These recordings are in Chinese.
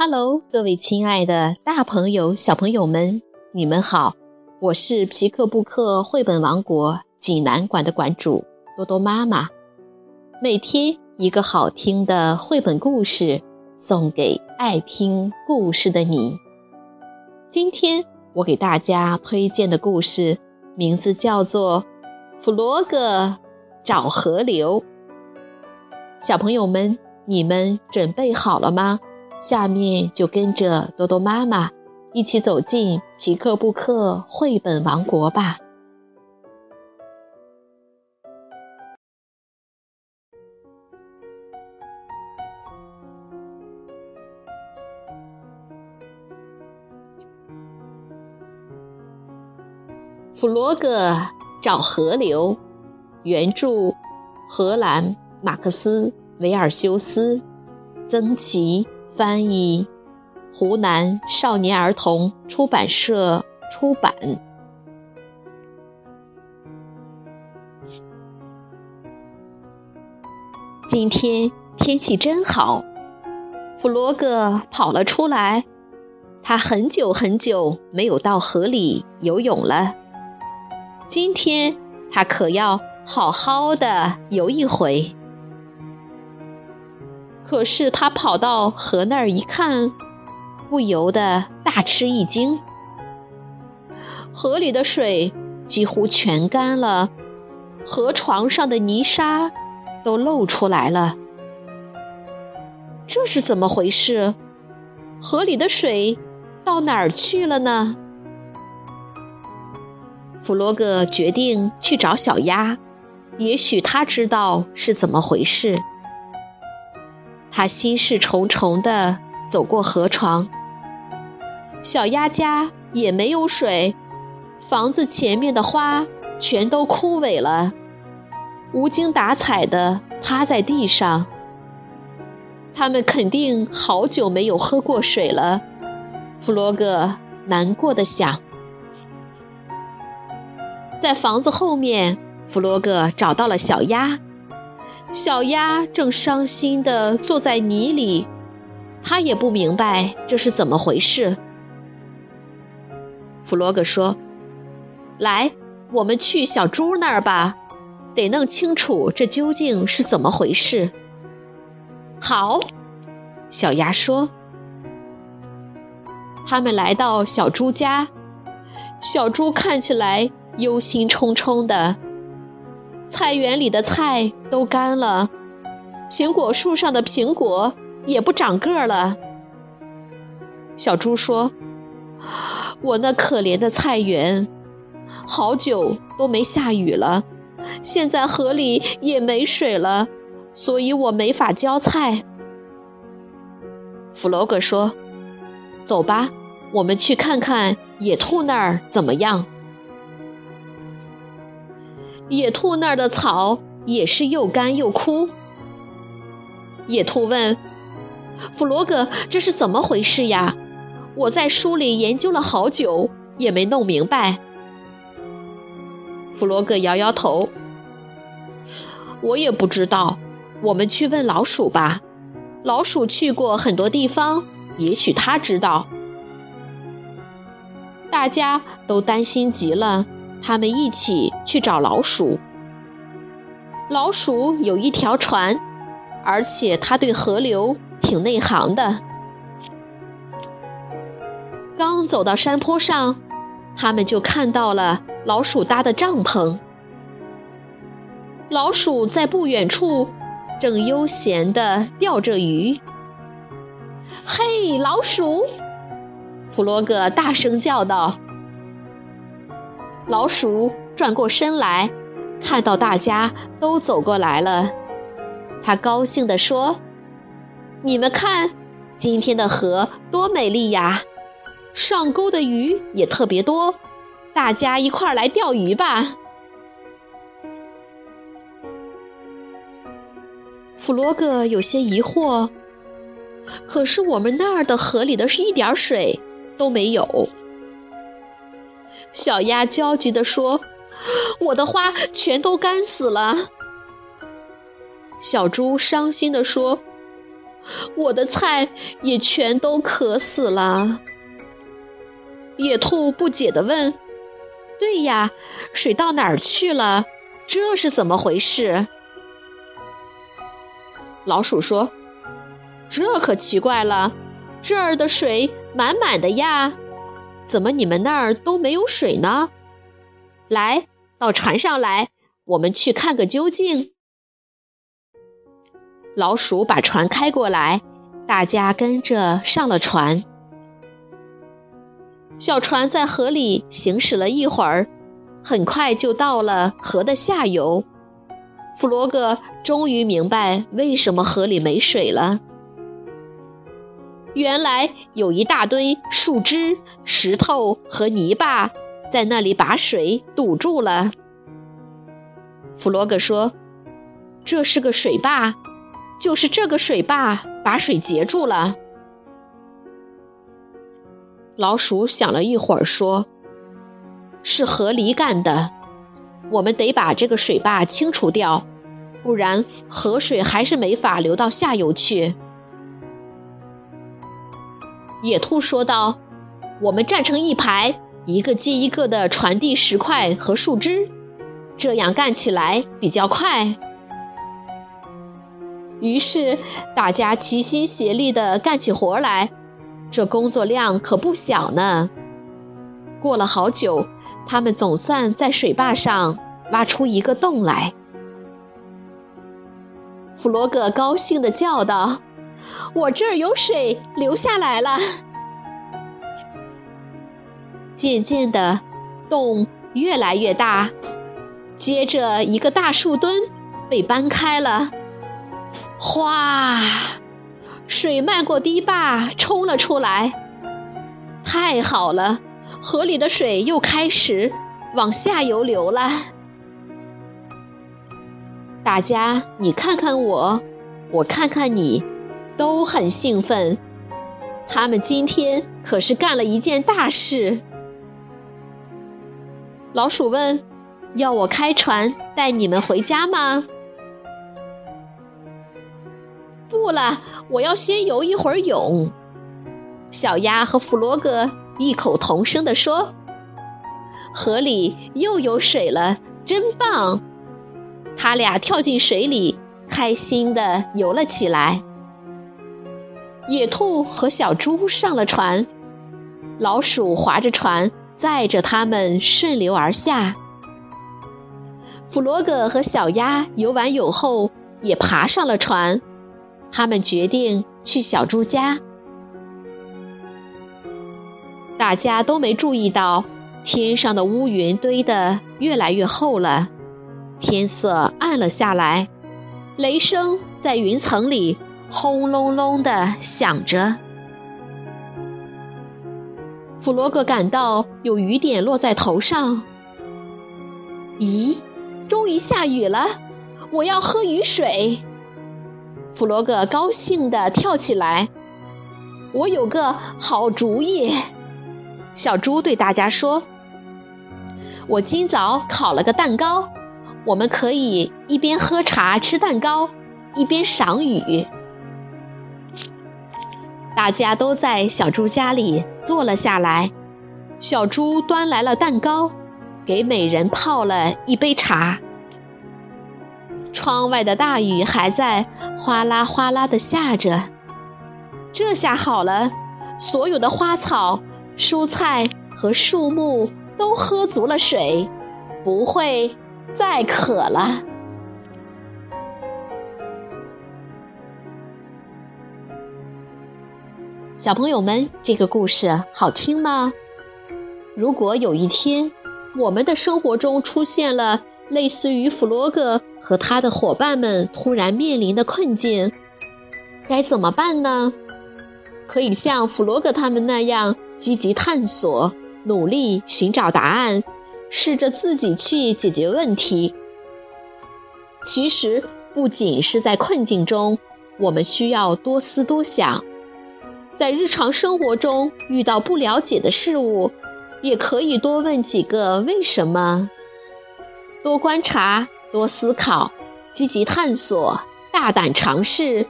Hello，各位亲爱的大朋友、小朋友们，你们好！我是皮克布克绘本王国济南馆的馆主多多妈妈。每天一个好听的绘本故事，送给爱听故事的你。今天我给大家推荐的故事名字叫做《弗洛格找河流》。小朋友们，你们准备好了吗？下面就跟着多多妈妈一起走进皮克布克绘本王国吧。弗洛格找河流，原著荷兰马克思维尔修斯，曾奇。翻译，湖南少年儿童出版社出版。今天天气真好，弗洛格跑了出来。他很久很久没有到河里游泳了，今天他可要好好的游一回。可是他跑到河那儿一看，不由得大吃一惊。河里的水几乎全干了，河床上的泥沙都露出来了。这是怎么回事？河里的水到哪儿去了呢？弗洛格决定去找小鸭，也许他知道是怎么回事。他心事重重地走过河床，小鸭家也没有水，房子前面的花全都枯萎了，无精打采地趴在地上。他们肯定好久没有喝过水了，弗洛格难过的想。在房子后面，弗洛格找到了小鸭。小鸭正伤心地坐在泥里，它也不明白这是怎么回事。弗洛格说：“来，我们去小猪那儿吧，得弄清楚这究竟是怎么回事。”好，小鸭说。他们来到小猪家，小猪看起来忧心忡忡的。菜园里的菜都干了，苹果树上的苹果也不长个了。小猪说：“我那可怜的菜园，好久都没下雨了，现在河里也没水了，所以我没法浇菜。”弗洛格说：“走吧，我们去看看野兔那儿怎么样。”野兔那儿的草也是又干又枯。野兔问：“弗罗格，这是怎么回事呀？我在书里研究了好久，也没弄明白。”弗罗格摇摇头：“我也不知道。我们去问老鼠吧。老鼠去过很多地方，也许他知道。”大家都担心极了。他们一起去找老鼠。老鼠有一条船，而且它对河流挺内行的。刚走到山坡上，他们就看到了老鼠搭的帐篷。老鼠在不远处正悠闲地钓着鱼。嘿，老鼠！弗洛格大声叫道。老鼠转过身来，看到大家都走过来了，他高兴地说：“你们看，今天的河多美丽呀！上钩的鱼也特别多，大家一块儿来钓鱼吧。”弗洛格有些疑惑：“可是我们那儿的河里的是一点水都没有。”小鸭焦急地说：“我的花全都干死了。”小猪伤心地说：“我的菜也全都渴死了。野兔不解地问：“对呀，水到哪儿去了？这是怎么回事？”老鼠说：“这可奇怪了，这儿的水满满的呀，怎么你们那儿都没有水呢？来，到船上来，我们去看个究竟。”老鼠把船开过来，大家跟着上了船。小船在河里行驶了一会儿，很快就到了河的下游。弗罗格终于明白为什么河里没水了。原来有一大堆树枝、石头和泥巴在那里把水堵住了。弗洛格说：“这是个水坝。”就是这个水坝把水截住了。老鼠想了一会儿，说：“是河狸干的，我们得把这个水坝清除掉，不然河水还是没法流到下游去。”野兔说道：“我们站成一排，一个接一个的传递石块和树枝，这样干起来比较快。”于是，大家齐心协力地干起活来，这工作量可不小呢。过了好久，他们总算在水坝上挖出一个洞来。弗罗格高兴地叫道：“我这儿有水流下来了！”渐渐的，洞越来越大，接着一个大树墩被搬开了。哗！水漫过堤坝，冲了出来。太好了，河里的水又开始往下游流了。大家，你看看我，我看看你，都很兴奋。他们今天可是干了一件大事。老鼠问：“要我开船带你们回家吗？”不了，我要先游一会儿泳。小鸭和弗罗格异口同声地说：“河里又有水了，真棒！”他俩跳进水里，开心地游了起来。野兔和小猪上了船，老鼠划着船载着它们顺流而下。弗罗格和小鸭游完泳后，也爬上了船。他们决定去小猪家。大家都没注意到，天上的乌云堆得越来越厚了，天色暗了下来，雷声在云层里轰隆隆地响着。弗罗格感到有雨点落在头上。咦，终于下雨了！我要喝雨水。弗罗格高兴地跳起来，我有个好主意。小猪对大家说：“我今早烤了个蛋糕，我们可以一边喝茶吃蛋糕，一边赏雨。”大家都在小猪家里坐了下来，小猪端来了蛋糕，给每人泡了一杯茶。窗外的大雨还在哗啦哗啦地下着，这下好了，所有的花草、蔬菜和树木都喝足了水，不会再渴了。小朋友们，这个故事好听吗？如果有一天，我们的生活中出现了类似于弗洛格。和他的伙伴们突然面临的困境，该怎么办呢？可以像弗洛格他们那样积极探索，努力寻找答案，试着自己去解决问题。其实，不仅是在困境中，我们需要多思多想。在日常生活中遇到不了解的事物，也可以多问几个为什么，多观察。多思考，积极探索，大胆尝试，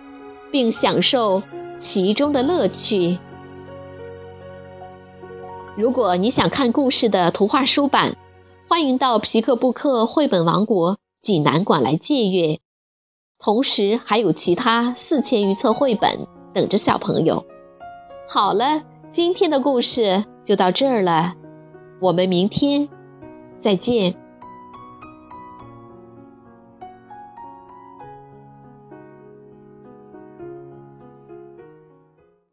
并享受其中的乐趣。如果你想看故事的图画书版，欢迎到皮克布克绘本王国济南馆来借阅。同时，还有其他四千余册绘本等着小朋友。好了，今天的故事就到这儿了，我们明天再见。